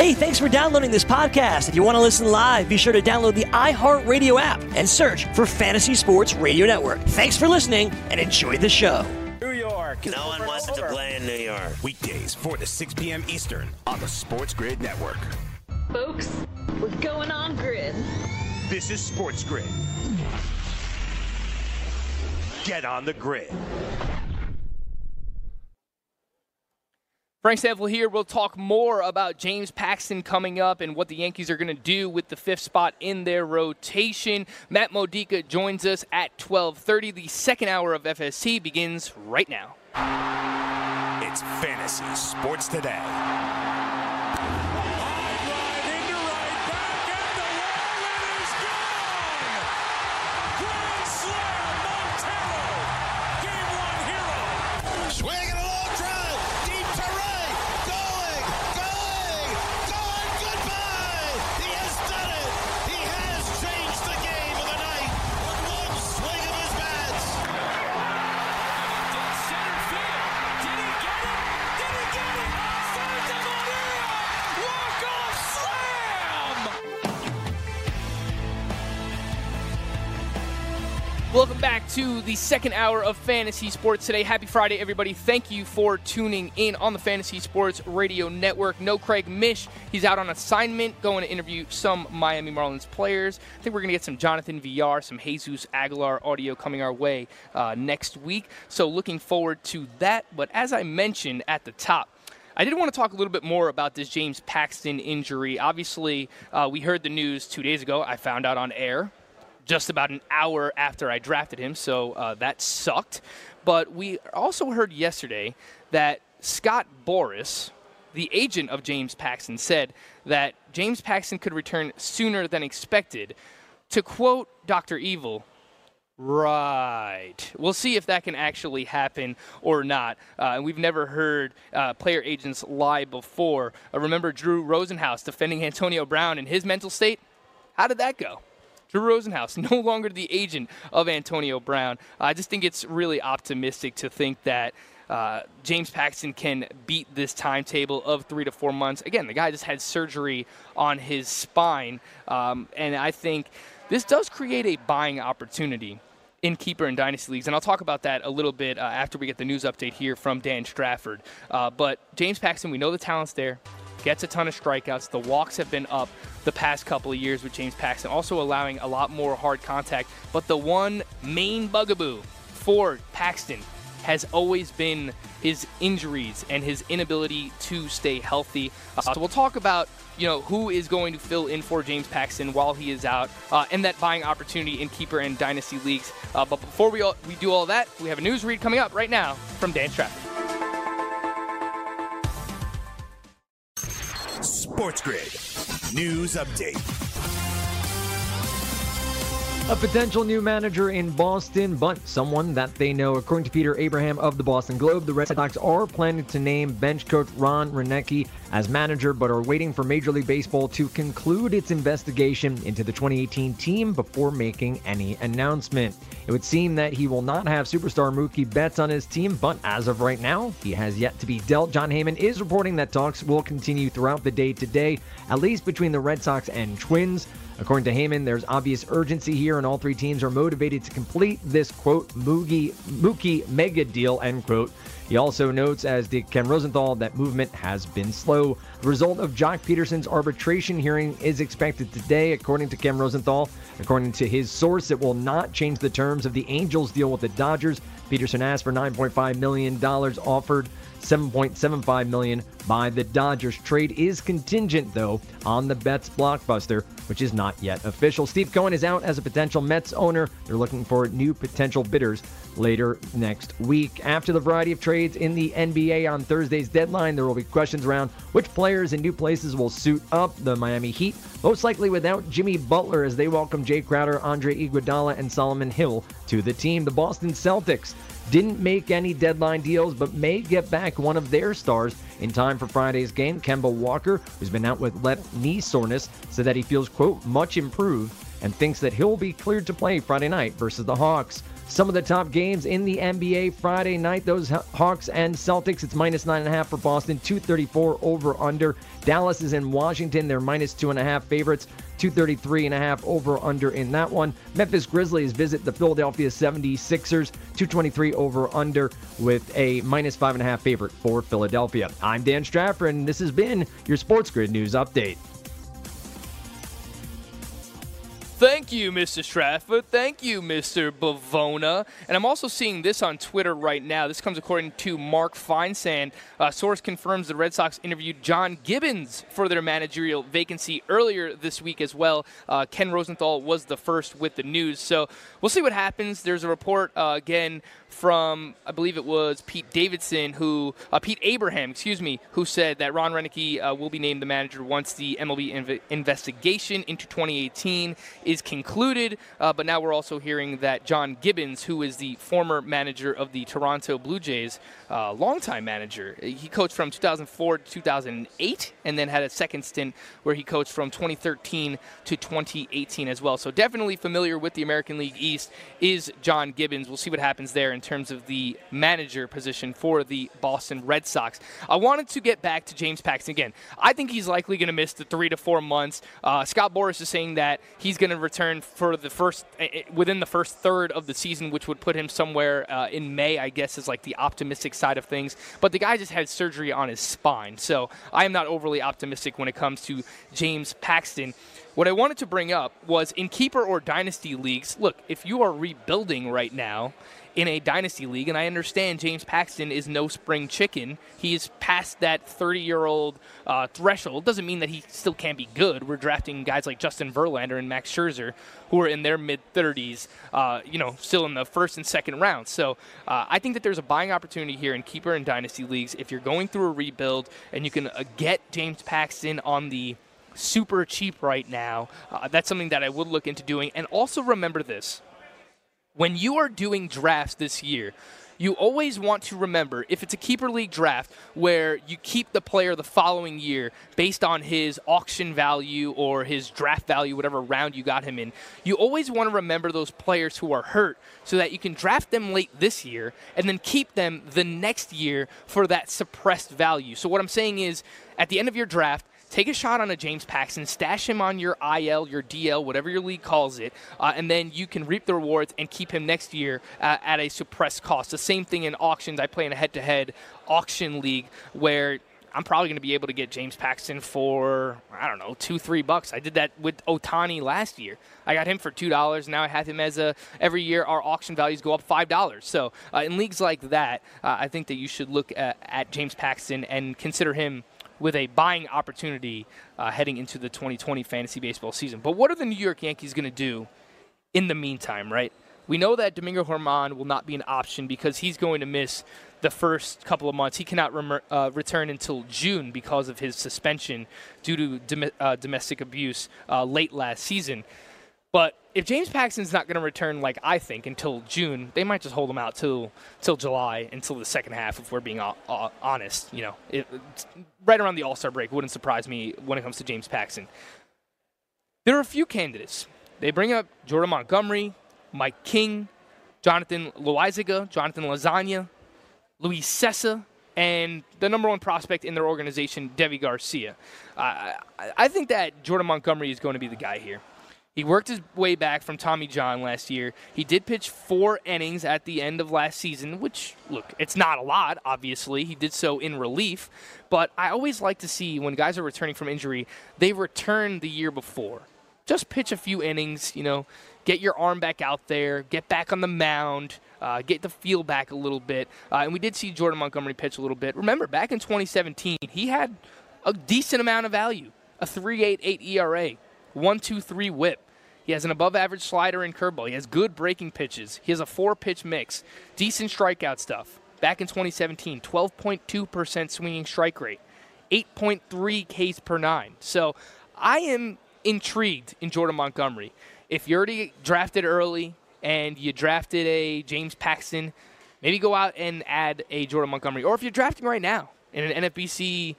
Hey, thanks for downloading this podcast. If you want to listen live, be sure to download the iHeartRadio app and search for Fantasy Sports Radio Network. Thanks for listening and enjoy the show. New York. No one wants to play in New York. Weekdays 4 to 6 p.m. Eastern on the Sports Grid Network. Folks, we're going on grid. This is Sports Grid. Get on the grid. Frank Stampfl here. We'll talk more about James Paxton coming up and what the Yankees are going to do with the fifth spot in their rotation. Matt Modica joins us at 12:30. The second hour of FSC begins right now. It's Fantasy Sports Today. Welcome back to the second hour of Fantasy Sports today. Happy Friday, everybody. Thank you for tuning in on the Fantasy Sports Radio Network. No Craig Mish. He's out on assignment going to interview some Miami Marlins players. I think we're going to get some Jonathan Villar, some Jesus Aguilar audio coming our way uh, next week. So looking forward to that. But as I mentioned at the top, I did want to talk a little bit more about this James Paxton injury. Obviously, uh, we heard the news two days ago. I found out on air just about an hour after I drafted him, so uh, that sucked. But we also heard yesterday that Scott Boras, the agent of James Paxton, said that James Paxton could return sooner than expected. To quote Dr. Evil, Right. We'll see if that can actually happen or not. Uh, and we've never heard uh, player agents lie before. Uh, remember Drew Rosenhaus defending Antonio Brown in his mental state? How did that go? Drew Rosenhaus, no longer the agent of Antonio Brown. I just think it's really optimistic to think that uh, James Paxton can beat this timetable of three to four months. Again, the guy just had surgery on his spine, um, and I think this does create a buying opportunity in keeper and dynasty leagues, and I'll talk about that a little bit uh, after we get the news update here from Dan Strafford. Uh, but James Paxton, we know the talent's there, gets a ton of strikeouts. The walks have been up the past couple of years with James Paxton, also allowing a lot more hard contact. But the one main bugaboo for Paxton has always been his injuries and his inability to stay healthy. Uh, so we'll talk about you know who is going to fill in for James Paxton while he is out, uh, and that buying opportunity in keeper and dynasty leagues. Uh, but before we all, we do all that, we have a news read coming up right now from Dan Stratford. Sports Grid News Update. A potential new manager in Boston, but someone that they know. According to Peter Abraham of the Boston Globe, the Red Sox are planning to name bench coach Ron Roenicke as manager, but are waiting for Major League Baseball to conclude its investigation into the 2018 team before making any announcement. It would seem that he will not have superstar Mookie Betts on his team, but as of right now, he has yet to be dealt. Jon Heyman is reporting that talks will continue throughout the day today, at least between the Red Sox and Twins. According to Heyman, there's obvious urgency here, and all three teams are motivated to complete this quote Moogie, Mookie mega deal end quote. He also notes, as did Ken Rosenthal, that movement has been slow. The result of Joc Pederson's arbitration hearing is expected today, according to Ken Rosenthal. According to his source, it will not change the terms of the Angels deal with the Dodgers. Pederson asked for $9.5 million, offered 7.75 million by the Dodgers. Trade is contingent though on the Betts blockbuster, which is not yet official. Steve Cohen is out as a potential Mets owner. They're looking for new potential bidders later next week. After the variety of trades in the NBA on Thursday's deadline, there will be questions around which players and new places will suit up the Miami Heat, most likely without Jimmy Butler as they welcome Jae Crowder, Andre Iguodala, and Solomon Hill to the team. The Boston Celtics didn't make any deadline deals, but may get back one of their stars in time for Friday's game. Kemba Walker, who's been out with left knee soreness, said that he feels, quote, much improved and thinks that he'll be cleared to play Friday night versus the Hawks. Some of the top games in the NBA Friday night, those Hawks and Celtics, it's minus nine and a half for Boston, 234 over under. Dallas is in Washington, they're minus two and a half favorites, 233 and a half over under in that one. Memphis Grizzlies visit the Philadelphia 76ers, 223 over under with a minus five and a half favorite for Philadelphia. I'm Dan Strafford, and this has been your Sports Grid News Update. Thank you, Mr. Stratford. Thank you, Mr. Bavona. And I'm also seeing this on Twitter right now. This comes according to Mark Feinsand. Uh, source confirms the Red Sox interviewed John Gibbons for their managerial vacancy earlier this week as well. Uh, Ken Rosenthal was the first with the news. So we'll see what happens. There's a report, uh, again, from I believe it was Pete Davidson, who uh, Pete Abraham, excuse me, who said that Ron Roenicke uh, will be named the manager once the MLB inv- investigation into 2018 is concluded. Uh, but now we're also hearing that John Gibbons, who is the former manager of the Toronto Blue Jays, uh, longtime manager, he coached from 2004 to 2008, and then had a second stint where he coached from 2013 to 2018 as well. So definitely familiar with the American League East is John Gibbons. We'll see what happens there in terms of the manager position for the Boston Red Sox. I wanted to get back to James Paxton again. I think he's likely going to miss the three to four months. Uh, Scott Boras is saying that he's going to return for the first within the first third of the season, which would put him somewhere uh, in May. I guess is like the optimistic side of things. But the guy just had surgery on his spine, so I am not overly optimistic when it comes to James Paxton. What I wanted to bring up was in keeper or dynasty leagues. Look, if you are rebuilding right now in a dynasty league, and I understand James Paxton is no spring chicken. He's past that 30 year old uh, threshold. Doesn't mean that he still can't be good. We're drafting guys like Justin Verlander and Max Scherzer who are in their mid 30s, uh, you know, still in the first and second round. So uh, I think that there's a buying opportunity here in keeper and dynasty leagues. If you're going through a rebuild and you can uh, get James Paxton on the super cheap right now, uh, that's something that I would look into doing. And also remember this when you are doing drafts this year, you always want to remember if it's a keeper league draft where you keep the player the following year based on his auction value or his draft value, whatever round you got him in, you always want to remember those players who are hurt so that you can draft them late this year and then keep them the next year for that suppressed value. So, what I'm saying is at the end of your draft, take a shot on a James Paxton, stash him on your IL, your DL, whatever your league calls it, uh, and then you can reap the rewards and keep him next year uh, at a suppressed cost. The same thing in auctions. I play in a head to head auction league where I'm probably going to be able to get James Paxton for I don't know two three bucks. I did that with Ohtani last year. I got him for two dollars. Now I have him as a every year our auction values go up five dollars. So uh, in leagues like that, uh, I think that you should look at, at James Paxton and consider him with a buying opportunity uh, heading into the 2020 fantasy baseball season. But what are the New York Yankees going to do in the meantime, right? We know that Domingo Germán will not be an option because he's going to miss the first couple of months. He cannot rem- uh, return until June because of his suspension due to dom- uh, domestic abuse uh, late last season. But if James Paxton's not going to return, like I think, until June, they might just hold him out till till July, until the second half. If we're being uh, uh, honest, you know, it, right around the All Star break wouldn't surprise me when it comes to James Paxton. There are a few candidates. They bring up Jordan Montgomery, Mike King, Jonathan Loaisiga, Jonathan Lasagna, Luis Cessa, and the number one prospect in their organization, Deivi García. Uh, I, I think that Jordan Montgomery is going to be the guy here. He worked his way back from Tommy John last year. He did pitch four innings at the end of last season, which, look, it's not a lot, obviously. He did so in relief. But I always like to see when guys are returning from injury, they return the year before. Just pitch a few innings, you know, get your arm back out there, get back on the mound, uh, get the feel back a little bit. Uh, and we did see Jordan Montgomery pitch a little bit. Remember, back in 2017, he had a decent amount of value a 3.88 ERA, 1.23 whip. He has an above average slider and curveball. He has good breaking pitches. He has a four pitch mix, decent strikeout stuff. Back in 2017, 12.2% swinging strike rate, 8.3 Ks per nine. So I am intrigued in Jordan Montgomery. If you already drafted early and you drafted a James Paxton, maybe go out and add a Jordan Montgomery. Or if you're drafting right now in an NFBC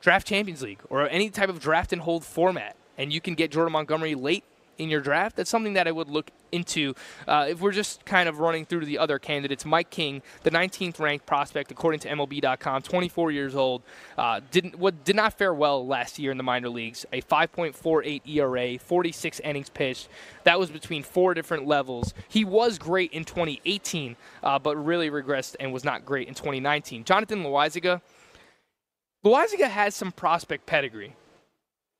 Draft Champions League or any type of draft and hold format, and you can get Jordan Montgomery late in your draft, that's something that I would look into. Uh, if we're just kind of running through the other candidates, Mike King, the 19th ranked prospect according to MLB.com, 24 years old, uh, didn't what did not fare well last year in the minor leagues. A 5.48 ERA, 46 innings pitched. That was between four different levels. He was great in 2018, uh, but really regressed and was not great in 2019. Jonathan Loaisiga. Loaisiga has some prospect pedigree.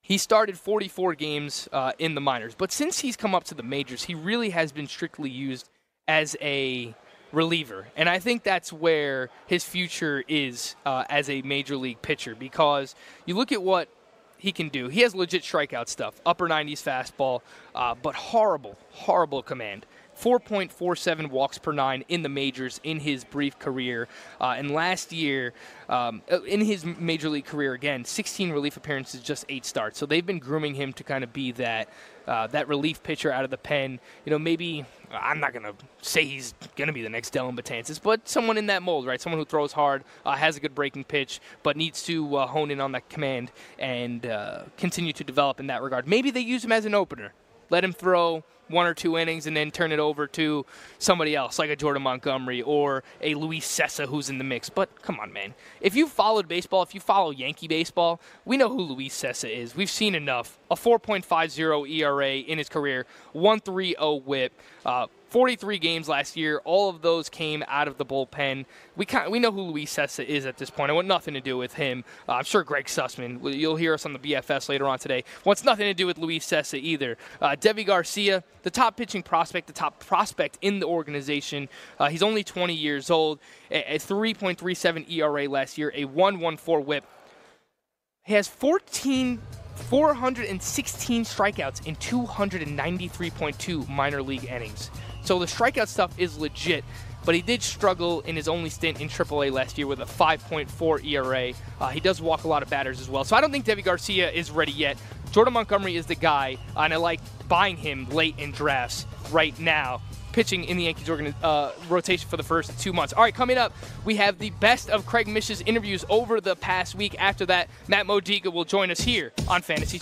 He started 44 games uh, in the minors, but since he's come up to the majors, he really has been strictly used as a reliever. And I think that's where his future is uh, as a major league pitcher because you look at what he can do. He has legit strikeout stuff, upper 90s fastball, uh, but horrible, horrible command. 4.47 walks per nine in the majors in his brief career. Uh, and last year, um, uh, in his major league career, again, 16 relief appearances, just eight starts. So they've been grooming him to kind of be that uh, that relief pitcher out of the pen. You know, maybe I'm not gonna say he's gonna be the next Dellin Betances, but someone in that mold, right? Someone who throws hard, uh, has a good breaking pitch, but needs to uh, hone in on that command and uh, continue to develop in that regard. Maybe they use him as an opener. Let him throw one or two innings and then turn it over to somebody else, like a Jordan Montgomery or a Luis Cessa who's in the mix. But come on, man. If you followed baseball, if you follow Yankee baseball, we know who Luis Cessa is. We've seen enough. A 4.50 ERA in his career, 1.30 whip. Uh, 43 games last year. All of those came out of the bullpen. We kind we know who Luis Cessa is at this point. I want nothing to do with him. Uh, I'm sure Greg Sussman, you'll hear us on the BFS later on today, wants nothing to do with Luis Cessa either. Uh, Deivi García, the top pitching prospect, the top prospect in the organization. Uh, he's only 20 years old. A, a 3.37 ERA last year, a 1.14 WHIP. He has 14 416 strikeouts in 293.2 minor league innings. So the strikeout stuff is legit, but he did struggle in his only stint in AAA last year with a 5.4 ERA. Uh, he does walk a lot of batters as well. So I don't think Deivi García is ready yet. Jordan Montgomery is the guy, and I like buying him late in drafts right now pitching in the Yankees uh, rotation for the first two months. All right, coming up, we have the best of Craig Mish's interviews over the past week. After that, Matt Modica will join us here on Fantasy.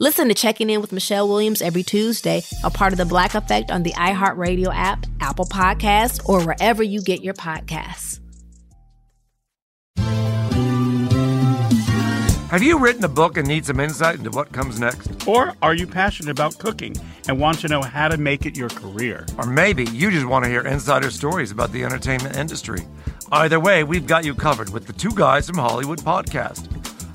Listen to Checking In with Michelle Williams every Tuesday, a part of the Black Effect on the iHeartRadio app, Apple Podcasts, or wherever you get your podcasts. Have you written a book and need some insight into what comes next? Or are you passionate about cooking and want to know how to make it your career? Or maybe you just want to hear insider stories about the entertainment industry. Either way, we've got you covered with the Two Guys from Hollywood podcast.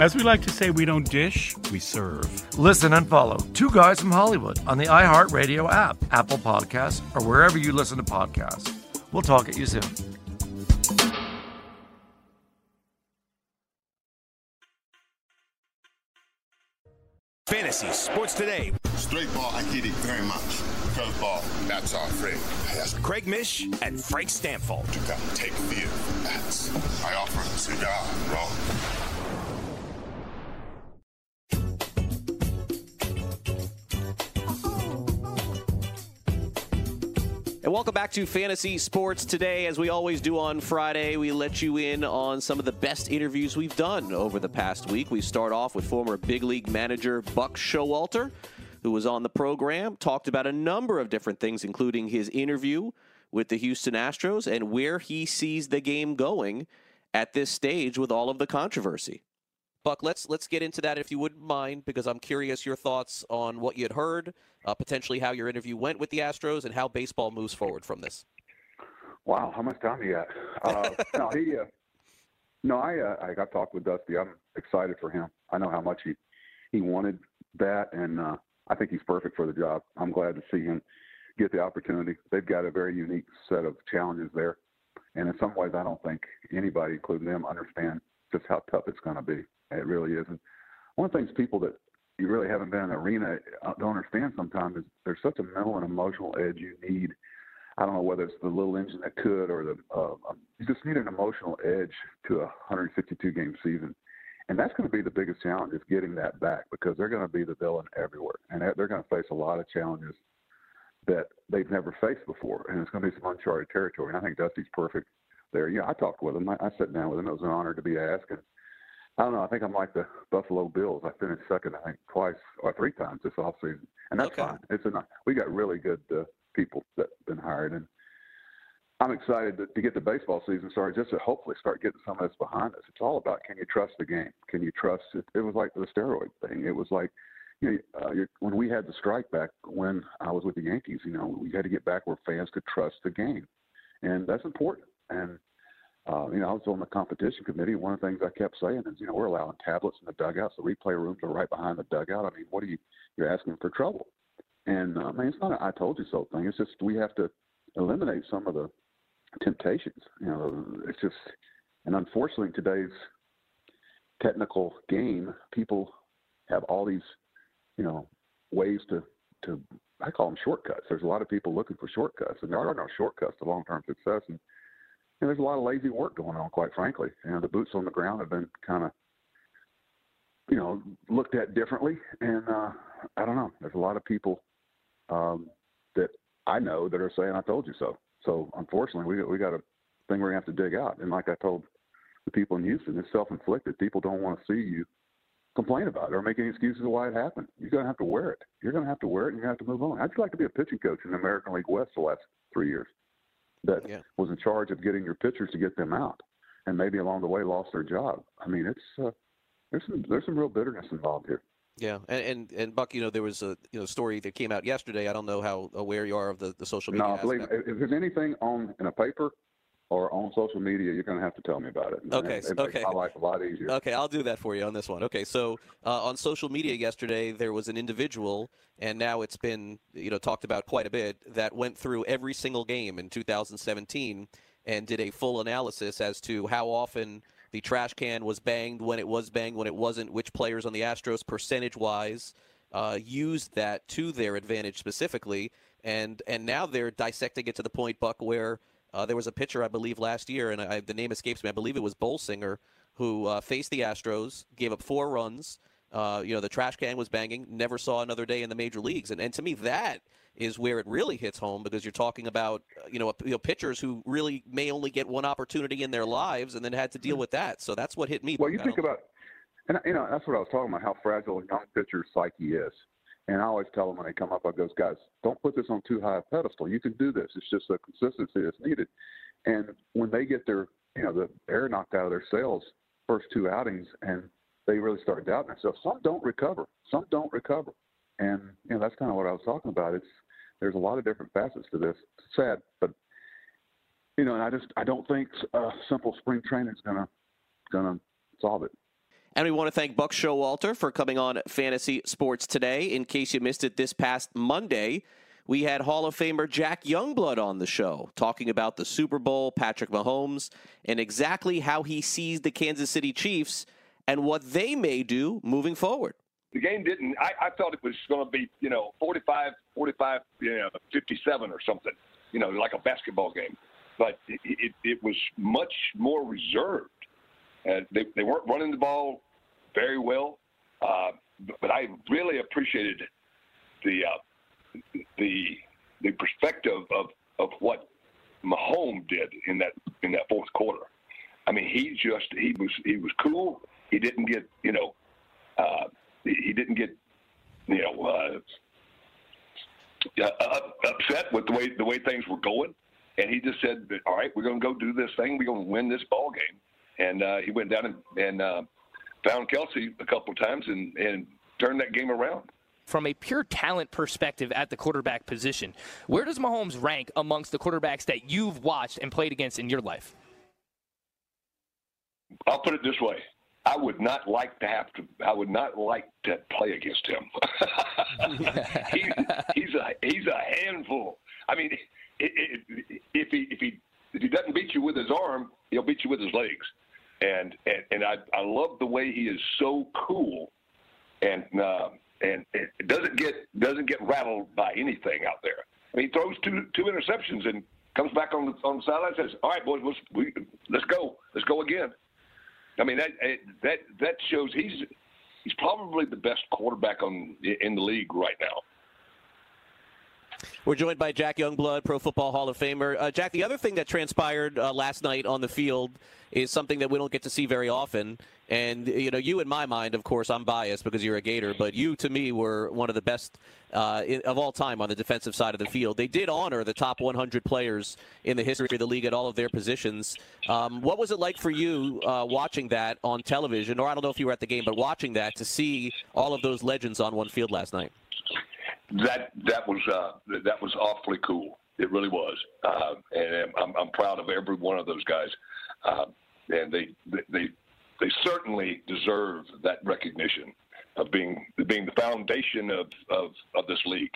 As we like to say, we don't dish, we serve. Listen and follow Two Guys from Hollywood on the iHeartRadio app, Apple Podcasts, or wherever you listen to podcasts. We'll talk at you soon. Fantasy Sports Today. Straight ball, I get it very much. Curveball, that's our friend. That's Craig Mish and Frank Stampfl. You gotta take fear from that. I offer a cigar, bro. And welcome back to Fantasy Sports Today. As we always do on Friday, we let you in on some of the best interviews we've done over the past week. We start off with former big league manager Buck Showalter, who was on the program, talked about a number of different things, including his interview with the Houston Astros and where he sees the game going at this stage with all of the controversy. Buck, let's let's get into that if you wouldn't mind, because I'm curious your thoughts on what you had heard, uh, potentially how your interview went with the Astros, and how baseball moves forward from this. Wow, how much time do you got? Uh, no, he. Uh, no, I. Uh, I got talked with Dusty. I'm excited for him. I know how much he he wanted that, and uh, I think he's perfect for the job. I'm glad to see him get the opportunity. They've got a very unique set of challenges there, and in some ways, I don't think anybody, including them, understand just how tough it's going to be. It really is. And one of the things people that you really haven't been in an arena uh, don't understand sometimes is there's such a mental and emotional edge you need. I don't know whether it's the little engine that could or the uh, you just need an emotional edge to a 162 game season, and that's going to be the biggest challenge is getting that back because they're going to be the villain everywhere, and they're going to face a lot of challenges that they've never faced before, and it's going to be some uncharted territory. And I think Dusty's perfect there. Yeah, I talked with him. I, I sat down with him. It was an honor to be asked. And I don't know. I think I'm like the Buffalo Bills. I finished second, I think, twice or three times this offseason, and that's Okay. fine. It's a we got really good uh, people that been hired, and I'm excited to, to get the baseball season started. Just to hopefully start getting some of this behind us. It's all about can you trust the game? Can you trust it? It was like the steroid thing. It was like you know, uh, when we had the strike back when I was with the Yankees, you know, we had to get back where fans could trust the game, and that's important. And uh, you know, I was on the competition committee. One of the things I kept saying is, you know, we're allowing tablets in the dugouts. The replay rooms are right behind the dugout. I mean, what are you? You're asking for trouble. And uh, I mean, it's not an "I told you so" thing. It's just we have to eliminate some of the temptations. You know, it's just, and unfortunately, in today's technical game, people have all these, you know, ways to to I call them shortcuts. There's a lot of people looking for shortcuts, and there are no shortcuts to long-term success. And, there's a lot of lazy work going on, quite frankly. You know, the boots on the ground have been kind of, you know, looked at differently. And uh, I don't know. There's a lot of people um, that I know that are saying, "I told you so." So unfortunately, we we got a thing we're gonna have to dig out. And like I told the people in Houston, it's self-inflicted. People don't want to see you complain about it or make any excuses of why it happened. You're gonna have to wear it. You're gonna have to wear it, and you're gonna have to move on. I'd you like to be a pitching coach in the American League West the last three years that was in charge of getting your pitchers to get them out, and maybe along the way lost their job. I mean, it's uh, there's some there's some real bitterness involved here. Yeah, and, and and Buck, you know, there was a you know story that came out yesterday. I don't know how aware you are of the, the social media. No, I believe if there's anything on in a paper or on social media, you're going to have to tell me about it. Okay, It, it okay. makes my life a lot easier. Okay, I'll do that for you on this one. Okay, so uh, on social media yesterday, there was an individual, and now it's been you know talked about quite a bit that went through every single game in 2017 and did a full analysis as to how often the trash can was banged, when it was banged, when it wasn't, which players on the Astros percentage-wise uh, used that to their advantage specifically, and and now they're dissecting it to the point, Buck, where uh, there was a pitcher, I believe, last year, and I, the name escapes me. I believe it was Bolsinger, who uh, faced the Astros, gave up four runs. Uh, you know, the trash can was banging, never saw another day in the major leagues. And, and to me, that is where it really hits home because you're talking about, uh, you know, you know, pitchers who really may only get one opportunity in their lives and then had to deal with that. So that's what hit me. Well, you think about, and you know, that's what I was talking about, how fragile a young pitcher's psyche is. And I always tell them when they come up, I goes, guys, don't put this on too high a pedestal. You can do this. It's just the consistency that's needed. And when they get their, you know, the air knocked out of their sails first two outings, and they really start doubting themselves. Some don't recover. Some don't recover. And you know, that's kind of what I was talking about. It's there's a lot of different facets to this. It's sad, but you know, and I just I don't think uh, simple spring training is gonna gonna solve it. And we want to thank Buck Showalter for coming on Fantasy Sports today. In case you missed it this past Monday, we had Hall of Famer Jack Youngblood on the show talking about the Super Bowl, Patrick Mahomes, and exactly how he sees the Kansas City Chiefs and what they may do moving forward. the game didn't I, I thought it was going to be you know 45 45 you know 57 or something you know like a basketball game but it, it, it was much more reserved and they, they weren't running the ball very well uh, but, I really appreciated the uh, the the perspective of, of what Mahomes did in that in that fourth quarter I mean he just he was he was cool he didn't get you know uh, he he didn't get you know uh, uh, up- upset with the way the way things were going, and he just said, "All right, we're going to go do this thing. We're going to win this ball game." And uh, he went down and, and uh, found Kelce a couple of times and and turned that game around. From a pure talent perspective at the quarterback position, where does Mahomes rank amongst the quarterbacks that you've watched and played against in your life? I'll put it this way. I would not like to have to. I would not like to play against him. he, he's a he's a handful. I mean, if he if he if he doesn't beat you with his arm, he'll beat you with his legs. And and and I I love the way he is so cool, and uh, and it doesn't get doesn't get rattled by anything out there. I mean, he throws two two interceptions and comes back on the on the sideline and says, "All right, boys, let's we, let's go, let's go again." I mean that that that shows he's he's probably the best quarterback on in the league right now. We're joined by Jack Youngblood, Pro Football Hall of Famer. Uh, Jack, the other thing that transpired uh, last night on the field is something that we don't get to see very often. And you know, you in my mind, of course, I'm biased because you're a Gator, but you to me were one of the best uh, of all time on the defensive side of the field. They did honor the top 100 players in the history of the league at all of their positions. Um, what was it like for you uh, watching that on television, or I don't know if you were at the game, but watching that to see all of those legends on one field last night? That that was uh, that was awfully cool. It really was, uh, and I'm, I'm proud of every one of those guys. Uh, and they they they certainly deserve that recognition of being being the foundation of, of, of this league.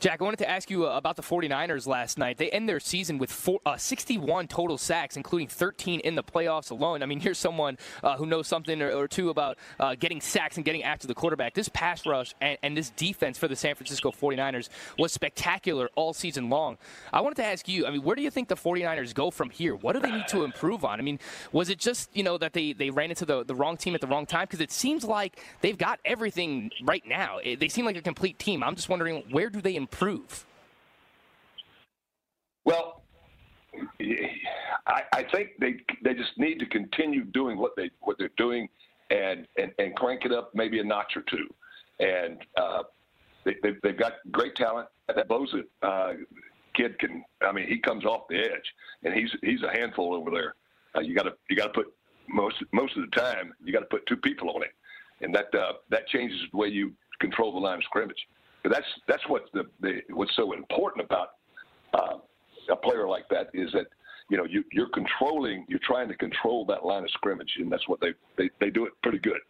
Jack, I wanted to ask you uh, about the 49ers last night. They end their season with four, uh, 61 total sacks, including 13 in the playoffs alone. I mean, here's someone uh, who knows something or, or two about uh, getting sacks and getting after the quarterback. This pass rush and, and this defense for the San Francisco 49ers was spectacular all season long. I wanted to ask you, I mean, where do you think the 49ers go from here? What do they need to improve on? I mean, was it just, you know, that they, they ran into the, the wrong team at the wrong time? Because it seems like they've got everything right now. It- they seem like a complete team. I'm just wondering, where do they improve? Well, I, I think they they just need to continue doing what they what they're doing, and and, and crank it up maybe a notch or two. And uh, they, they they've got great talent. That Bosa uh, kid can. I mean, he comes off the edge, and he's he's a handful over there. Uh, you got to you got to put most most of the time you got to put two people on it, and that uh, that changes the way you control the line of scrimmage. That's that's what the, the what's so important about uh, player like that is that you know you, you're controlling, you're trying to control that line of scrimmage, and that's what they they, they do it pretty good.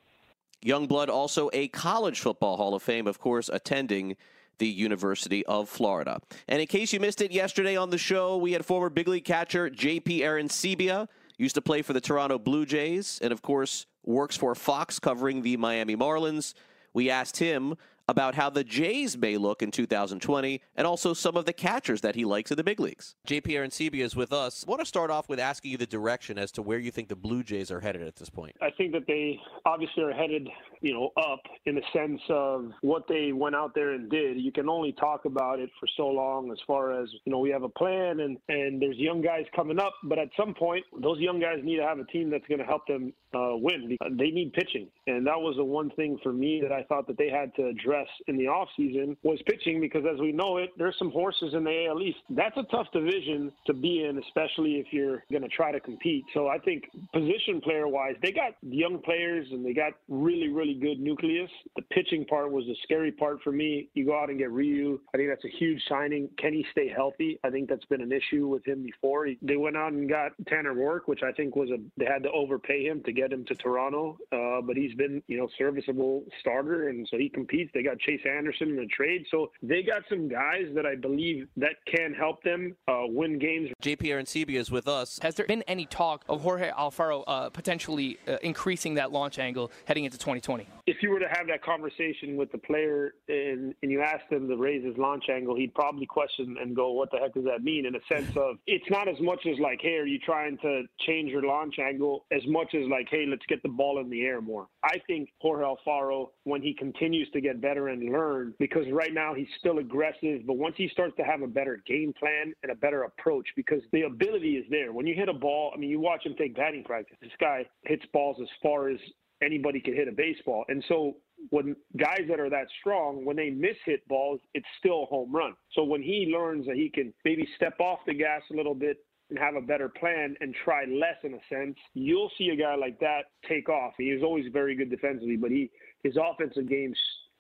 Youngblood, also a college football Hall of Fame, of course, attending the University of Florida. And in case you missed it yesterday on the show, we had former big league catcher J.P. Arencibia, used to play for the Toronto Blue Jays, and of course works for Fox covering the Miami Marlins. We asked him about how the Jays may look in 2020 and also some of the catchers that he likes in the big leagues. JP Arencibia is with us. I want to start off with asking you the direction as to where you think the Blue Jays are headed at this point. I think that they obviously are headed, you know, up in the sense of what they went out there and did. You can only talk about it for so long as far as, you know, we have a plan and, and there's young guys coming up, but at some point, those young guys need to have a team that's going to help them uh, win. They need pitching. And that was the one thing for me that I thought that they had to address in the offseason was pitching because as we know it, there's some horses in the AL East. That's a tough division to be in, especially if you're going to try to compete. So I think position player wise, they got young players and they got really, really good nucleus. The pitching part was the scary part for me. You go out and get Ryu. I think that's a huge signing. Can he stay healthy? I think that's been an issue with him before. They went out and got Tanner Roark, which I think was a, they had to overpay him to get him to Toronto. Uh, but he's been, you know, serviceable starter. And so he competes. They got Chase Anderson in the trade. So they got some guys that I believe that can help them uh, win games. JP Arencibia is with us. Has there been any talk of Jorge Alfaro uh, potentially uh, increasing that launch angle heading into 2020? If you were to have that conversation with the player and, and you asked him to raise his launch angle, he'd probably question and go, "What the heck does that mean?" In a sense of it's not as much as like, "Hey, are you trying to change your launch angle?" As much as like, "Hey, let's get the ball in the air more." I think Jorge Alfaro, when he continues to get better and learn, because right now he's still aggressive, but once he starts to have a better game plan and a better approach, because the ability is there. When you hit a ball, I mean, you watch him take batting practice. This guy hits balls as far as anybody could hit a baseball. And so when guys that are that strong, when they miss hit balls, it's still a home run. So when he learns that he can maybe step off the gas a little bit and have a better plan and try less in a sense, you'll see a guy like that take off. He was always very good defensively, but he his offensive game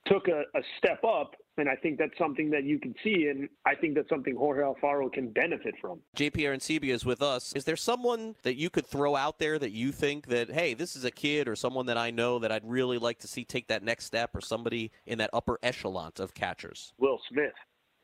took a, a step up and I think that's something that you can see, and I think that's something Jorge Alfaro can benefit from. JP Arencibia is with us. Is there someone that you could throw out there that you think that, hey, this is a kid or someone that I know that I'd really like to see take that next step, or somebody in that upper echelon of catchers? Will Smith.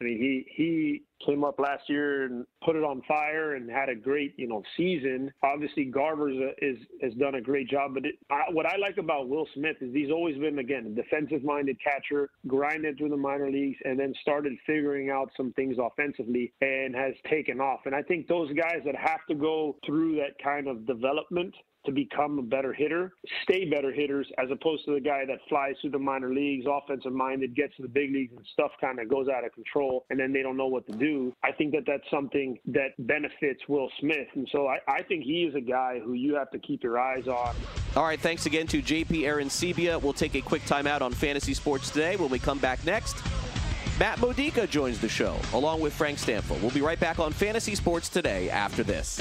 I mean, he he came up last year and put it on fire and had a great you know season. Obviously, Garver's a, is has done a great job. But it, I, what I like about Will Smith is he's always been again a defensive-minded catcher, grinded through the minor leagues, and then started figuring out some things offensively and has taken off. And I think those guys that have to go through that kind of development to become a better hitter, stay better hitters, as opposed to the guy that flies through the minor leagues, offensive minded, gets to the big leagues, and stuff kind of goes out of control, and then they don't know what to do. I think that that's something that benefits Will Smith. And so I, I think he is a guy who you have to keep your eyes on. All right, thanks again to JP Arencibia. We'll take a quick timeout on Fantasy Sports today. When we come back next, Matt Modica joins the show, along with Frank Stampfl. We'll be right back on Fantasy Sports today after this.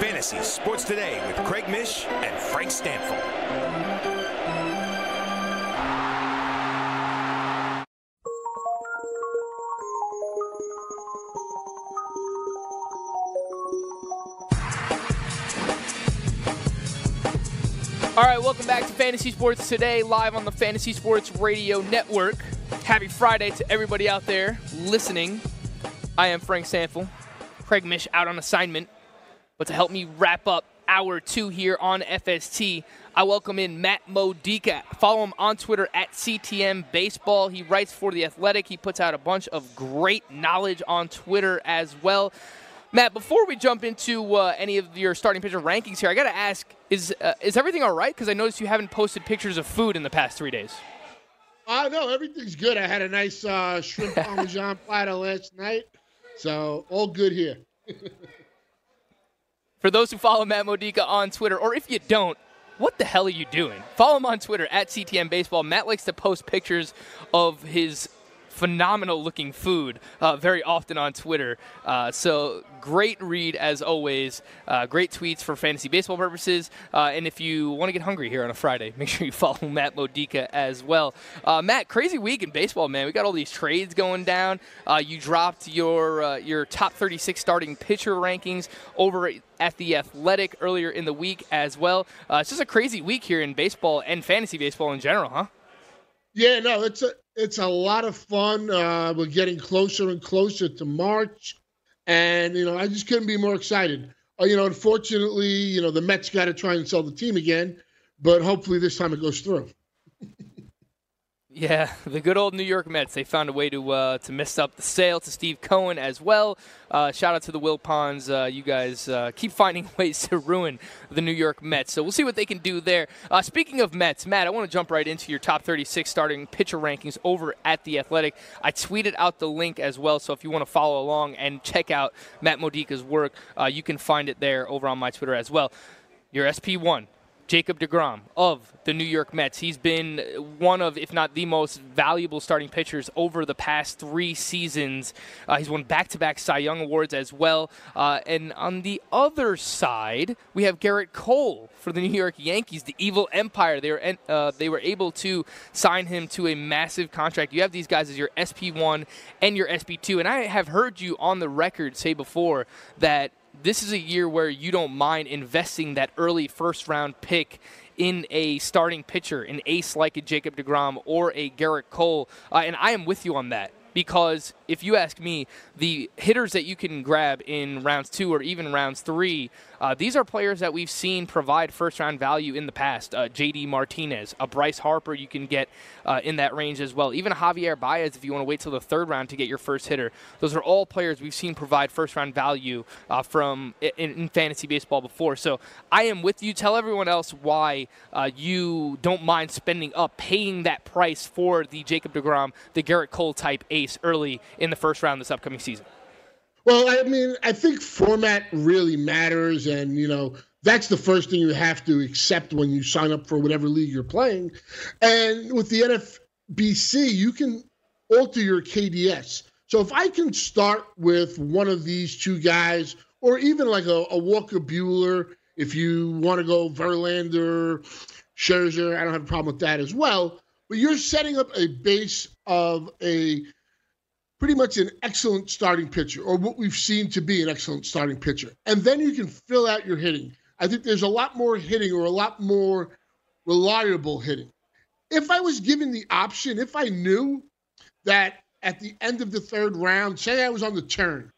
Fantasy Sports Today with Craig Mish and Frank Stampfl. All right, welcome back to Fantasy Sports Today, live on the Fantasy Sports Radio Network. Happy Friday to everybody out there listening. I am Frank Stampfl. Craig Mish out on assignment. But to help me wrap up hour two here on FST, I welcome in Matt Modica. Follow him on Twitter at CTM Baseball. He writes for The Athletic. He puts out a bunch of great knowledge on Twitter as well. Matt, before we jump into uh, any of your starting pitcher rankings here, I got to ask is uh, is everything all right? Because I noticed you haven't posted pictures of food in the past three days. Uh, no, everything's good. I had a nice uh, shrimp parmesan platter last night, so all good here. For those who follow Matt Modica on Twitter, or if you don't, what the hell are you doing? Follow him on Twitter at CTM Baseball. Matt likes to post pictures of his phenomenal looking food uh, very often on Twitter. Uh, so great read as always. Uh, great tweets for fantasy baseball purposes. Uh, and if you want to get hungry here on a Friday, make sure you follow Matt Modica as well. Uh, Matt, crazy week in baseball, man. We got all these trades going down. Uh, you dropped your your top 36 starting pitcher rankings over at the Athletic earlier in the week as well. it's just a crazy week here in baseball and fantasy baseball in general, huh? Yeah, no, it's a it's a lot of fun. Uh, we're getting closer and closer to March, and you know, I just couldn't be more excited. Uh, you know, unfortunately, you know, the Mets got to try and sell the team again, but hopefully this time it goes through. Yeah, the good old New York Mets. They found a way to uh, to mess up the sale to Steve Cohen as well. Uh, shout out to the Wilpons. Uh, you guys uh, keep finding ways to ruin the New York Mets. So we'll see what they can do there. Uh, speaking of Mets, Matt, I want to jump right into your top 36 starting pitcher rankings over at The Athletic. I tweeted out the link as well, so if you want to follow along and check out Matt Modica's work, uh, you can find it there over on my Twitter as well. Your SP1, Jacob DeGrom of the New York Mets. He's been one of, if not the most valuable starting pitchers over the past three seasons. Uh, he's won back to back Cy Young Awards as well. Uh, and on the other side, we have Gerrit Cole for the New York Yankees, the evil empire. They were, uh, they were able to sign him to a massive contract. You have these guys as your SP1 and your SP2. And I have heard you on the record say before that this is a year where you don't mind investing that early first round pick in a starting pitcher, an ace like a Jacob DeGrom or a Gerrit Cole. Uh, and I am with you on that because if you ask me, the hitters that you can grab in rounds two or even rounds three, uh, these are players that we've seen provide first round value in the past. Uh, JD Martinez, a Bryce Harper you can get uh, in that range as well. Even Javier Baez if you want to wait till the third round to get your first hitter. Those are all players we've seen provide first round value uh, from in, in, fantasy baseball before. So I am with you. Tell everyone else why uh, you don't mind spending up, paying that price for the Jacob DeGrom, the Gerrit Cole type ace early in the first round this upcoming season. Well, I mean, I think format really matters, and you know that's the first thing you have to accept when you sign up for whatever league you're playing. And with the NFBC, you can alter your KDS. So if I can start with one of these two guys, or even like a, a Walker Buehler, if you want to go Verlander, Scherzer, I don't have a problem with that as well. But you're setting up a base of a pretty much an excellent starting pitcher, or what we've seen to be an excellent starting pitcher. And then you can fill out your hitting. I think there's a lot more hitting or a lot more reliable hitting. If I was given the option, if I knew that at the end of the third round, say I was on the turn,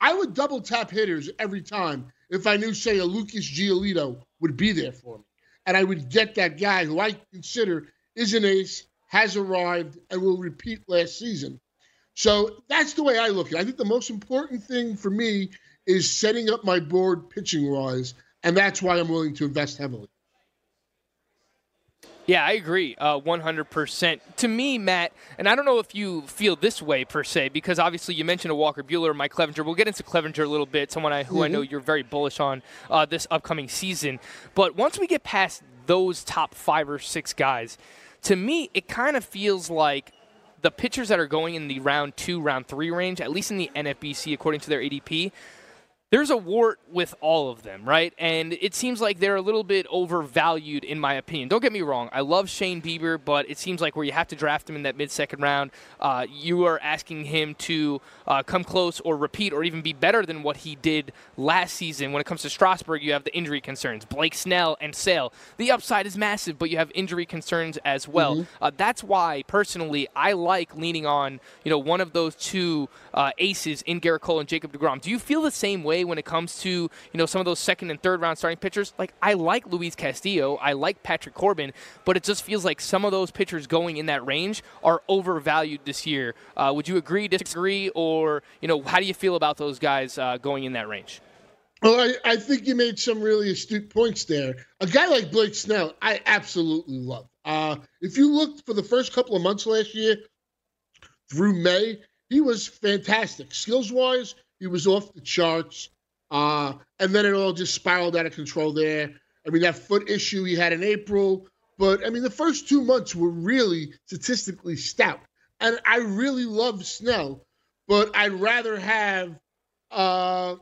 I would double tap hitters every time if I knew, say, a Lucas Giolito would be there for me. And I would get that guy who I consider is an ace, has arrived, and will repeat last season. So that's the way I look at it. I think the most important thing for me is setting up my board pitching wise, and that's why I'm willing to invest heavily. Yeah, I agree, uh, 100%. To me, Matt, and I don't know if you feel this way per se, because obviously you mentioned a Walker Buehler, Mike Clevinger. We'll get into Clevinger a little bit, someone I, who mm-hmm. I know you're very bullish on uh, this upcoming season. But once we get past those top five or six guys, to me, it kind of feels like the pitchers that are going in the round two, round three range, at least in the NFBC, according to their ADP, there's a wart with all of them, right? And it seems like they're a little bit overvalued, in my opinion. Don't get me wrong. I love Shane Bieber, but it seems like where you have to draft him in that mid second round, uh, you are asking him to uh, come close or repeat or even be better than what he did last season. When it comes to Strasburg, you have the injury concerns. Blake Snell and Sale. The upside is massive, but you have injury concerns as well. Mm-hmm. Uh, that's why, personally, I like leaning on you know one of those two uh, aces in Gerrit Cole and Jacob DeGrom. Do you feel the same way? When it comes to you know some of those second and third round starting pitchers. Like I like Luis Castillo, I like Patrick Corbin, but it just feels like some of those pitchers going in that range are overvalued this year. Uh, would you agree, disagree, or you know how do you feel about those guys uh, going in that range? Well, I, I think you made some really astute points there. A guy like Blake Snell, I absolutely love. Uh, if you looked for the first couple of months last year through May, he was fantastic. Skills wise, he was off the charts. Uh, and then it all just spiraled out of control there. I mean, that foot issue he had in April. But I mean, the first two months were really statistically stout. And I really love Snell, but I'd rather have uh,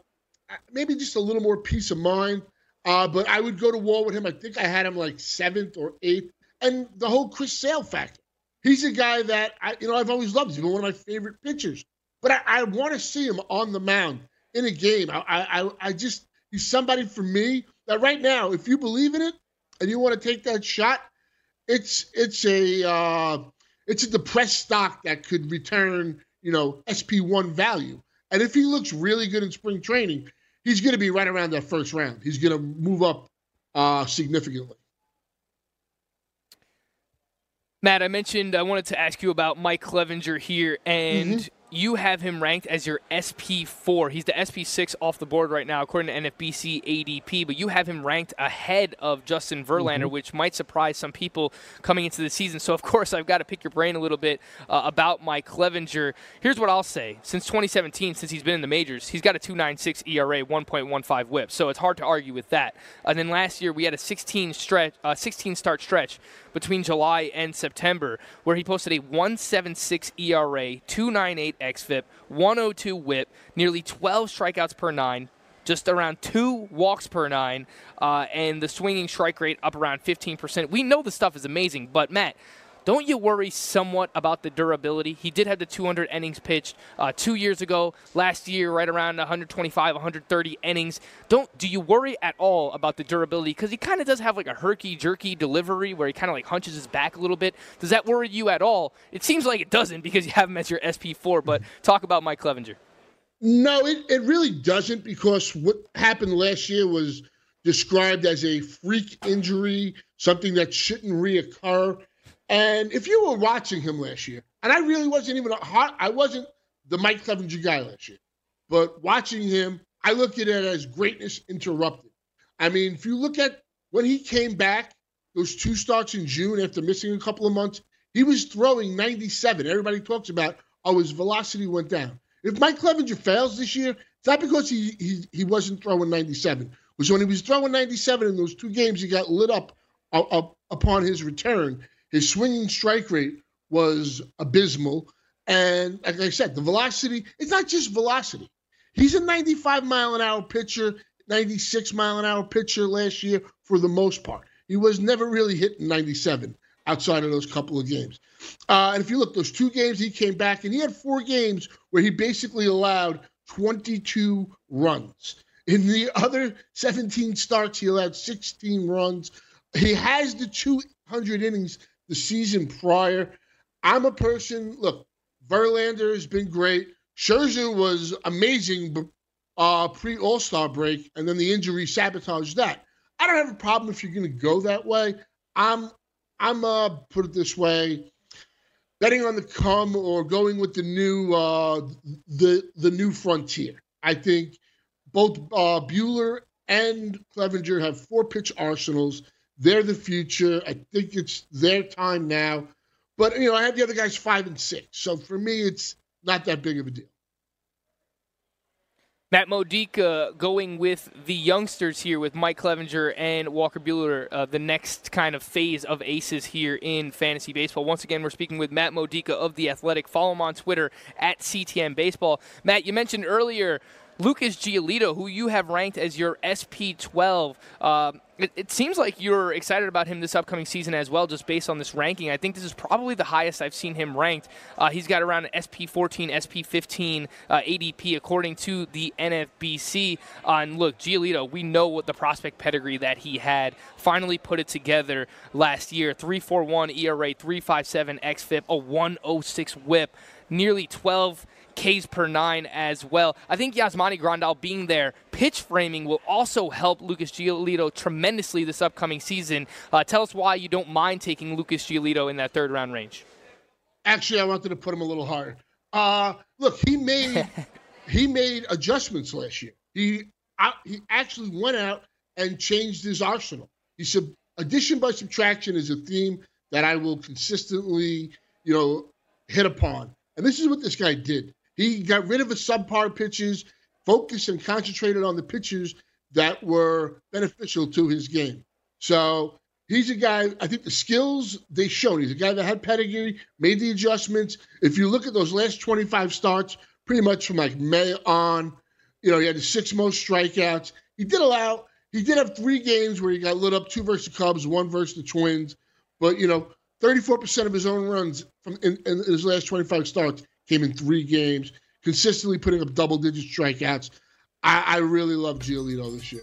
maybe just a little more peace of mind. Uh, but I would go to war with him. I think I had him like seventh or eighth. And the whole Chris Sale factor. He's a guy that I, you know, I've always loved. He's been one of my favorite pitchers. But I, I want to see him on the mound in a game. I, I, I just he's somebody for me that right now, if you believe in it and you want to take that shot, it's it's a uh, it's a depressed stock that could return, you know, SP one value. And if he looks really good in spring training, he's going to be right around that first round. He's going to move up uh, significantly. Matt, I mentioned I wanted to ask you about Mike Clevinger here, and Mm-hmm. You have him ranked as your SP4. He's the SP6 off the board right now, according to NFBC ADP, but you have him ranked ahead of Justin Verlander, Mhm. which might surprise some people coming into the season. So, of course, I've got to pick your brain a little bit uh, about Mike Clevinger. Here's what I'll say since 2017, since he's been in the majors, he's got a 296 ERA, 1.15 whip. So, it's hard to argue with that. And then last year, we had a 16 stretch, uh, 16 start stretch between July and September, where he posted a 176 ERA, 298 xFIP, 102 whip, nearly 12 strikeouts per nine, just around two walks per nine, uh, and the swinging strike rate up around 15%. We know the stuff is amazing, but Matt, don't you worry somewhat about the durability? He did have the 200 innings pitched uh, two years ago. Last year, right around 125, 130 innings. Don't do you worry at all about the durability? Because he kind of does have like a herky jerky delivery where he kind of like hunches his back a little bit. Does that worry you at all? It seems like it doesn't because you have him as your SP4. But talk about Mike Clevinger. No, it, it really doesn't because what happened last year was described as a freak injury, something that shouldn't reoccur. And if you were watching him last year, and I really wasn't even a hot, I wasn't the Mike Clevinger guy last year, but watching him, I look at it as greatness interrupted. I mean, if you look at when he came back, those two starts in June after missing a couple of months, he was throwing 97. Everybody talks about, oh, his velocity went down. If Mike Clevinger fails this year, it's not because he he, he wasn't throwing 97. It was when he was throwing 97 in those two games, he got lit up uh, up upon his return. His swinging strike rate was abysmal. And like I said, the velocity, it's not just velocity. He's a 95 mile an hour pitcher, 96 mile an hour pitcher last year for the most part. He was never really hitting 97 outside of those couple of games. Uh, and if you look, those two games he came back and he had four games where he basically allowed 22 runs. In the other 17 starts, he allowed 16 runs. He has the 200 innings the season prior. I'm a person, look, Verlander has been great. Scherzer was amazing uh, pre All Star break, and then the injury sabotaged that. I don't have a problem if you're going to go that way. I'm, I'm uh, put it this way, betting on the come or going with the new, uh, the the new frontier. I think both uh, Buehler and Clevinger have four pitch arsenals. They're the future. I think it's their time now. But you know, I have the other guys five and six. So for me, it's not that big of a deal. Matt Modica going with the youngsters here with Mike Clevinger and Walker Buehler, uh, the next kind of phase of aces here in fantasy baseball. Once again, we're speaking with Matt Modica of The Athletic. Follow him on Twitter at CTM Baseball. Matt, you mentioned earlier Lucas Giolito, who you have ranked as your SP12. Uh, it, it, seems like you're excited about him this upcoming season as well, just based on this ranking. I think this is probably the highest I've seen him ranked. Uh, he's got around an SP14, SP15 uh, ADP, according to the NFBC. Uh, and look, Giolito, we know what the prospect pedigree that he had. Finally put it together last year 341 ERA, 357 XFIP, a 106 whip, nearly 12 Ks per nine as well. I think Yasmani Grandal being there, pitch framing will also help Lucas Giolito tremendously this upcoming season. Uh, tell us why you don't mind taking Lucas Giolito in that third round range. Actually, I wanted to put him a little higher. Uh, look, he made he made adjustments last year. He out, he actually went out and changed his arsenal. He said addition by subtraction is a theme that I will consistently, you know, hit upon. And this is what this guy did. He got rid of the subpar pitches, focused and concentrated on the pitches that were beneficial to his game. So he's a guy, I think the skills they showed. he's a guy that had pedigree, made the adjustments. If you look at those last 25 starts, pretty much from like May on, you know, he had the six most strikeouts. He did allow, he did have three games where he got lit up, two versus the Cubs, one versus the Twins. But, you know, 34% of his own runs from in, in his last 25 starts came in three games, consistently putting up double digit strikeouts. I, I really love Giolito this year.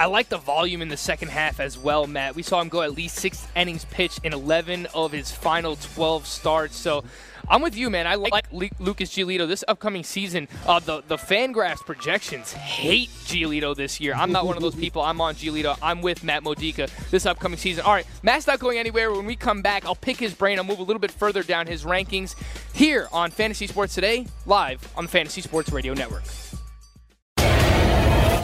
I like the volume in the second half as well, Matt. We saw him go at least six innings pitched in 11 of his final 12 starts. So I'm with you, man. I like Lucas Giolito this upcoming season. Uh, the the Fangraphs projections hate Giolito this year. I'm not one of those people. I'm on Giolito. I'm with Matt Modica this upcoming season. All right, Matt's not going anywhere. When we come back, I'll pick his brain. I'll move a little bit further down his rankings here on Fantasy Sports Today, live on the Fantasy Sports Radio Network.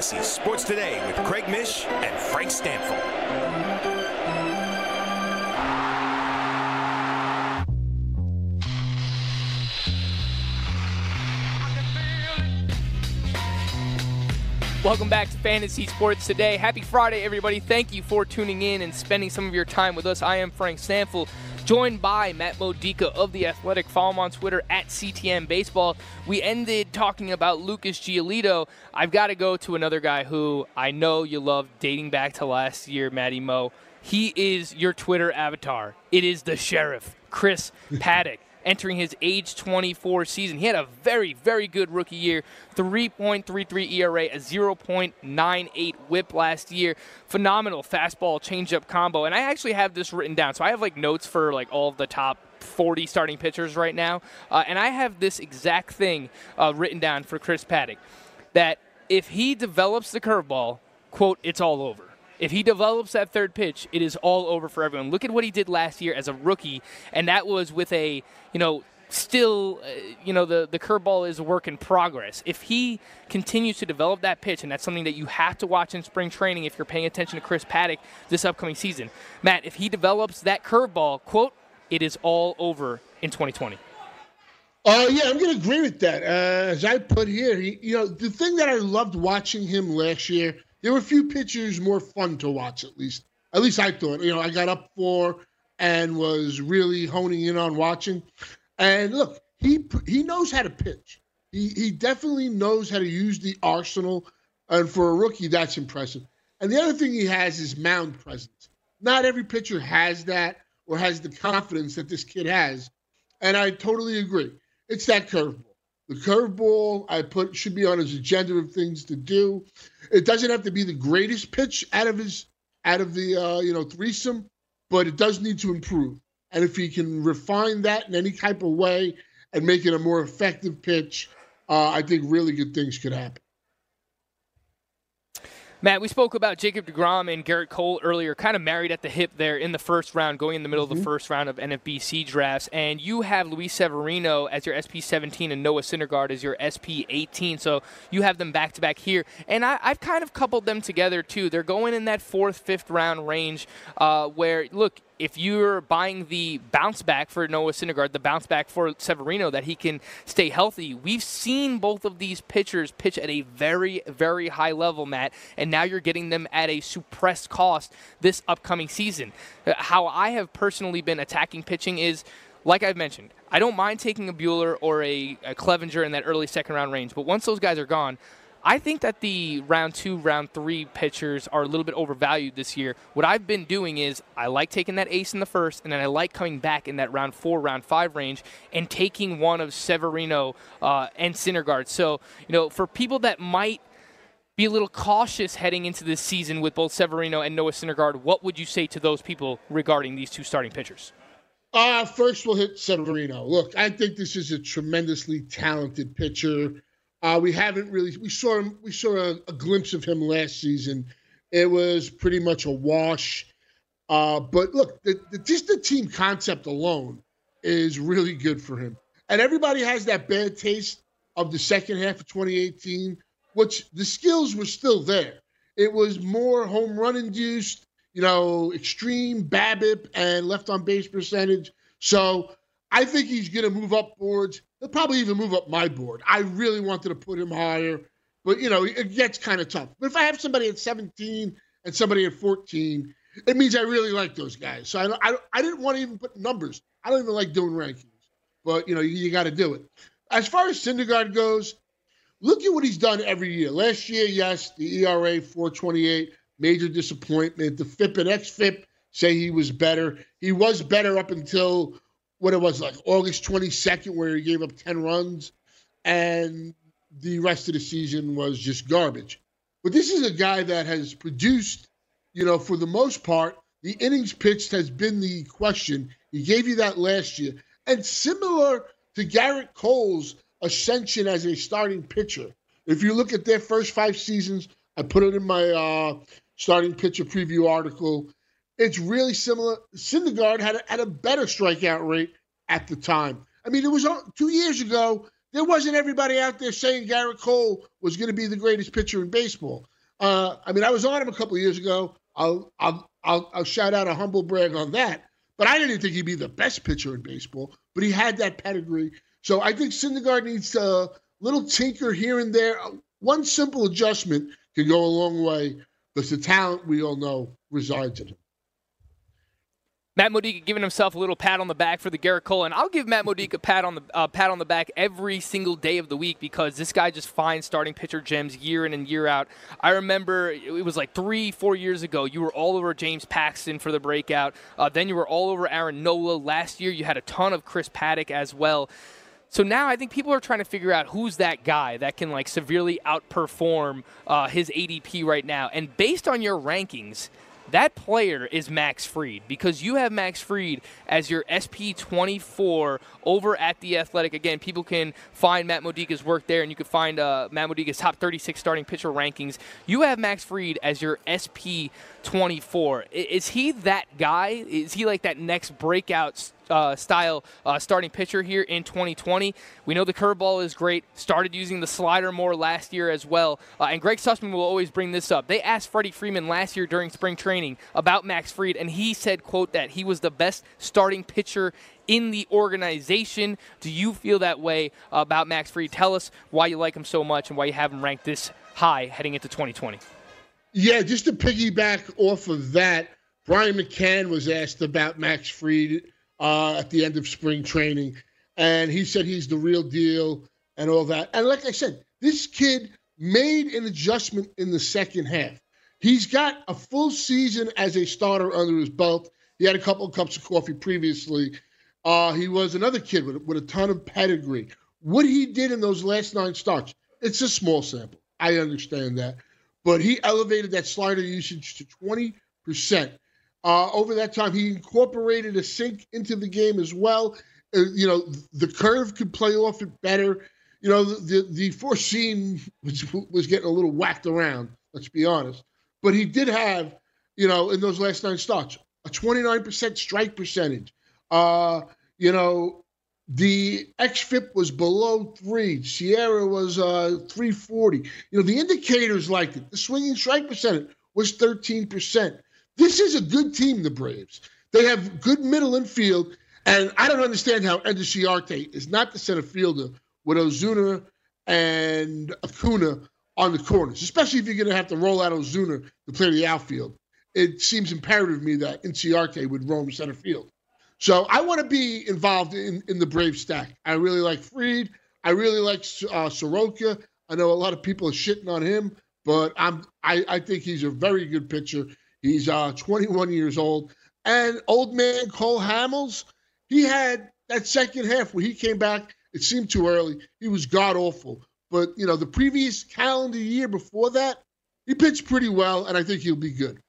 Fantasy Sports Today with Craig Mish and Frank Stampfl. Welcome back to Fantasy Sports Today. Happy Friday, everybody. Thank you for tuning in and spending some of your time with us. I am Frank Stampfl, joined by Matt Modica of The Athletic. Follow him on Twitter at CTM Baseball. We ended talking about Lucas Giolito. I've got to go to another guy who I know you love dating back to last year, Matty Mo. He is your Twitter avatar. It is the sheriff, Chris Paddack entering his age 24 season. He had a very, very good rookie year 3.33 ERA, a 0.98 whip last year. Phenomenal fastball changeup combo. And I actually have this written down. So I have like notes for like all of the top 40 starting pitchers right now. Uh, and I have this exact thing uh, written down for Chris Paddack that if he develops the curveball, quote, it's all over. If he develops that third pitch, it is all over for everyone. Look at what he did last year as a rookie, and that was with a, you know, still, uh, you know, the, the curveball is a work in progress. If he continues to develop that pitch, and that's something that you have to watch in spring training if you're paying attention to Chris Paddack this upcoming season, Matt, if he develops that curveball, quote, it is all over in 2020. Oh, uh, yeah, I'm going to agree with that. Uh, as I put here, he, you know, the thing that I loved watching him last year – there were a few pitchers more fun to watch, at least. At least I thought. You know, I got up for and was really honing in on watching. And look, he he knows how to pitch. He he definitely knows how to use the arsenal. And for a rookie, that's impressive. And the other thing he has is mound presence. Not every pitcher has that or has the confidence that this kid has. And I totally agree. It's that curveball. The curveball I put should be on his agenda of things to do. It doesn't have to be the greatest pitch out of his out of the uh, you know threesome, but it does need to improve. And if he can refine that in any type of way and make it a more effective pitch, uh, I think really good things could happen. Matt, we spoke about Jacob DeGrom and Gerrit Cole earlier, kind of married at the hip there in the first round, going in the middle mm-hmm. of the mm-hmm. first round of NFBC drafts. And you have Luis Severino as your SP 17 and Noah Syndergaard as your SP 18. So you have them back to back here. And I, have kind of coupled them together too. They're going in that fourth, fifth round range uh, where, look, if you're buying the bounce back for Noah Syndergaard, the bounce back for Severino, that he can stay healthy. We've seen both of these pitchers pitch at a very, very high level, Matt, and now you're getting them at a suppressed cost this upcoming season. Uh, how I have personally been attacking pitching is like I've mentioned, I don't mind taking a Buehler or a, a Clevinger in that early second round range, but once those guys are gone, I think that the round two, round three pitchers are a little bit overvalued this year. What I've been doing is I like taking that ace in the first, and then I like coming back in that round four, round five range and taking one of Severino uh, and Syndergaard. So, you know, for people that might be a little cautious heading into this season with both Severino and Noah Syndergaard, what would you say to those people regarding these two starting pitchers? Uh, first, we'll hit Severino. Look, I think this is a tremendously talented pitcher. Uh, we haven't really we saw him we saw a, a, glimpse of him last season. It was pretty much a wash. Uh, but look, the, the, just the team concept alone is really good for him. And everybody has that bad taste of the second half of 2018, which the skills were still there. It was more home run induced, you know, extreme BABIP and left on base percentage. So I think he's going to move up boards. He'll probably even move up my board. I really wanted to put him higher, but you know, it gets kind of tough. But if I have somebody at 17 and somebody at 14, it means I really like those guys. So I, I, I didn't want to even put numbers. I don't even like doing rankings, but you know, you, you got to do it. As far as Syndergaard goes, look at what he's done every year. Last year, yes, the ERA 428, major disappointment. The FIP and XFIP say he was better. He was better up until what it was like August 22nd, where he gave up 10 runs, and the rest of the season was just garbage. But this is a guy that has produced, you know, for the most part, the innings pitched has been the question. He gave you that last year. And similar to Gerrit Cole's ascension as a starting pitcher, if you look at their first five seasons, I put it in my uh, starting pitcher preview article. It's really similar. Syndergaard had a, had a better strikeout rate at the time. I mean, it was two years ago. There wasn't everybody out there saying Gerrit Cole was going to be the greatest pitcher in baseball. Uh, I mean, I was on him a couple years ago. I'll, I'll, I'll, I'll shout out a humble brag on that. But I didn't think he'd be the best pitcher in baseball. But he had that pedigree. So I think Syndergaard needs a little tinker here and there. One simple adjustment can go a long way because the talent we all know resides in him. Matt Modica giving himself a little pat on the back for the Gerrit Cole, and I'll give Matt Modica a pat on the uh, pat on the back every single day of the week because this guy just finds starting pitcher gems year in and year out. I remember it was like three, four years ago. You were all over James Paxton for the breakout. Uh, then you were all over Aaron Nola. Last year you had a ton of Chris Paddack as well. So now I think people are trying to figure out who's that guy that can like severely outperform uh, his ADP right now. And based on your rankings, that player is Max Fried because you have Max Fried as your SP24 over at The Athletic. Again, people can find Matt Modica's work there, and you can find uh, Matt Modica's top 36 starting pitcher rankings. You have Max Fried as your SP24. Is he that guy? Is he like that next breakout uh, style uh, starting pitcher here in 2020. We know the curveball is great. Started using the slider more last year as well. Uh, and Greg Sussman will always bring this up. They asked Freddie Freeman last year during spring training about Max Fried, and he said, "quote that he was the best starting pitcher." In the organization, do you feel that way about Max Fried? Tell us why you like him so much and why you have him ranked this high heading into 2020. Yeah, just to piggyback off of that, Brian McCann was asked about Max Fried uh, at the end of spring training, and he said he's the real deal and all that. And like I said, this kid made an adjustment in the second half. He's got a full season as a starter under his belt. He had a couple of cups of coffee previously. Uh, he was another kid with, with a ton of pedigree. What he did in those last nine starts, it's a small sample. I understand that. But he elevated that slider usage to 20%. Uh, over that time, he incorporated a sink into the game as well. Uh, you know, the curve could play off it better. You know, the the four seam was, was getting a little whacked around. Let's be honest, but he did have, you know, in those last nine starts, a 29% strike percentage. Uh, you know, the XFIP was below three. SIERA was uh, 340. You know, the indicators liked it. The swinging strike percentage was 13%. This is a good team, the Braves. They have good middle infield, and I don't understand how Ender is not the center fielder with Ozuna and Acuna on the corners, especially if you're going to have to roll out Ozuna to play the outfield. It seems imperative to me that Inciarte would roam center field. So I want to be involved in, in the Brave stack. I really like Fried. I really like uh, Soroka. I know a lot of people are shitting on him, but I'm I, I think he's a very good pitcher. He's uh 21 years old. And old man Cole Hamels, he had that second half where he came back. It seemed too early. He was god awful. But you know, the previous calendar year before that, he pitched pretty well, and I think he'll be good.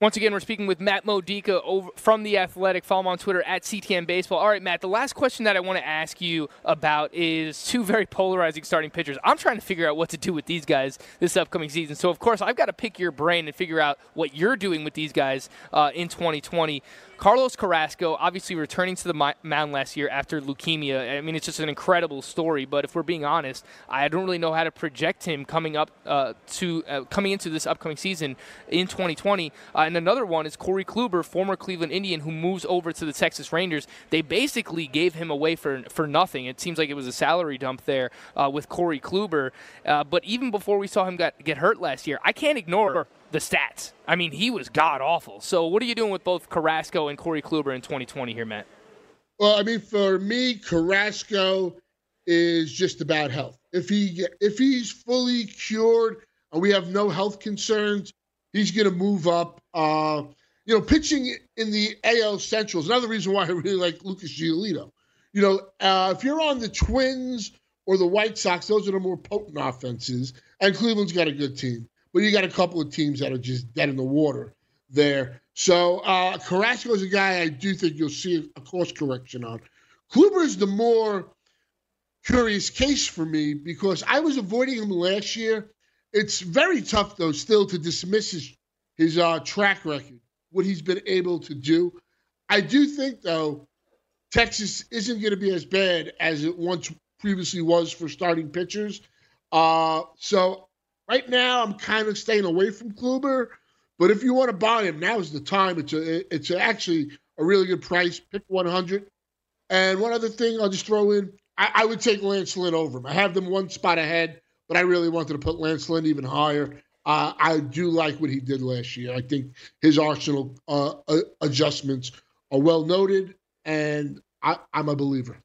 Once again, we're speaking with Matt Modica over from the Athletic. Follow him on Twitter at CTM Baseball. All right, Matt. The last question that I want to ask you about is two very polarizing starting pitchers. I'm trying to figure out what to do with these guys this upcoming season. So, of course, I've got to pick your brain and figure out what you're doing with these guys uh, in 2020. Carlos Carrasco, obviously returning to the mound last year after leukemia. I mean, it's just an incredible story. But if we're being honest, I don't really know how to project him coming up uh, to uh, coming into this upcoming season in 2020. And another one is Corey Kluber, former Cleveland Indian, who moves over to the Texas Rangers. They basically gave him away for for nothing. It seems like it was a salary dump there uh, with Corey Kluber. Uh, but even before we saw him get, get hurt last year, I can't ignore the stats. I mean, he was god awful. So, what are you doing with both Carrasco and Corey Kluber in 2020 here, Matt? Well, I mean, for me, Carrasco is just about health. If he if he's fully cured and we have no health concerns, he's going to move up. Uh, you know, pitching in the AL Central is another reason why I really like Lucas Giolito. You know, uh, if you're on the Twins or the White Sox, those are the more potent offenses, and Cleveland's got a good team but you got a couple of teams that are just dead in the water there. So uh, Carrasco is a guy I do think you'll see a course correction on. Kluber is the more curious case for me because I was avoiding him last year. It's very tough though still to dismiss his his uh, track record, what he's been able to do. I do think though Texas isn't going to be as bad as it once previously was for starting pitchers. Uh, so Right now, I'm kind of staying away from Kluber, but if you want to buy him, now is the time. It's a, it's actually a really good price. Pick 100. And one other thing I'll just throw in, I, I would take Lance Lynn over him. I have them one spot ahead, but I really wanted to put Lance Lynn even higher. Uh, I do like what he did last year. I think his Arsenal uh, adjustments are well noted, and I, I'm a believer.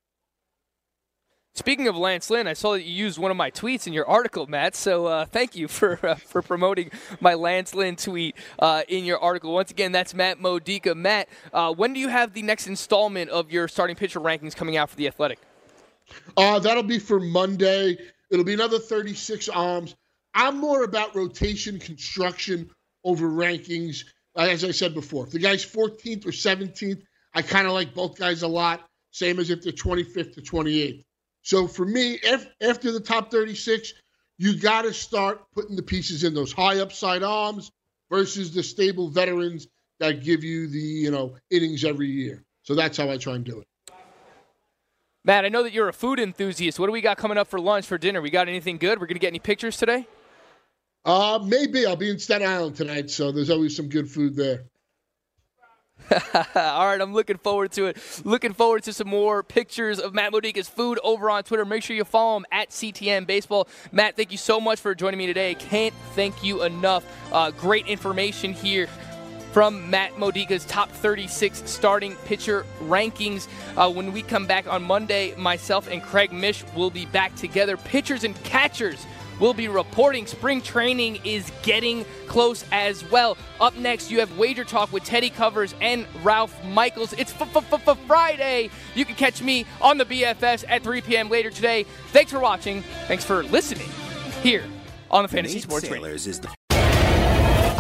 Speaking of Lance Lynn, I saw that you used one of my tweets in your article, Matt. So uh, thank you for uh, for promoting my Lance Lynn tweet uh, in your article. Once again, that's Matt Modica. Matt, uh, when do you have the next installment of your starting pitcher rankings coming out for the Athletic? Uh, that'll be for Monday. It'll be another 36 arms. I'm more about rotation construction over rankings. As I said before, if the guy's 14th or 17th, I kind of like both guys a lot. Same as if they're 25th to 28th. So for me, if, after the top 36, you got to start putting the pieces in those high upside arms versus the stable veterans that give you the you know innings every year. So that's how I try and do it. Matt, I know that you're a food enthusiast. What do we got coming up for lunch for dinner? We got anything good? We're gonna get any pictures today? Uh, maybe I'll be in Staten Island tonight, so there's always some good food there. All right, I'm looking forward to it. Looking forward to some more pictures of Matt Modica's food over on Twitter. Make sure you follow him at CTM Baseball. Matt, thank you so much for joining me today. Can't thank you enough. Uh, great information here from Matt Modica's top 36 starting pitcher rankings. Uh, when we come back on Monday, myself and Craig Mish will be back together. Pitchers and catchers will be reporting. Spring training is getting close as well. Up next, you have Wager Talk with Teddy Covers and Ralph Michaels. It's Friday. You can catch me on the BFS at 3 p.m. later today. Thanks for watching. Thanks for listening here on the Fantasy Sports Sailors Radio.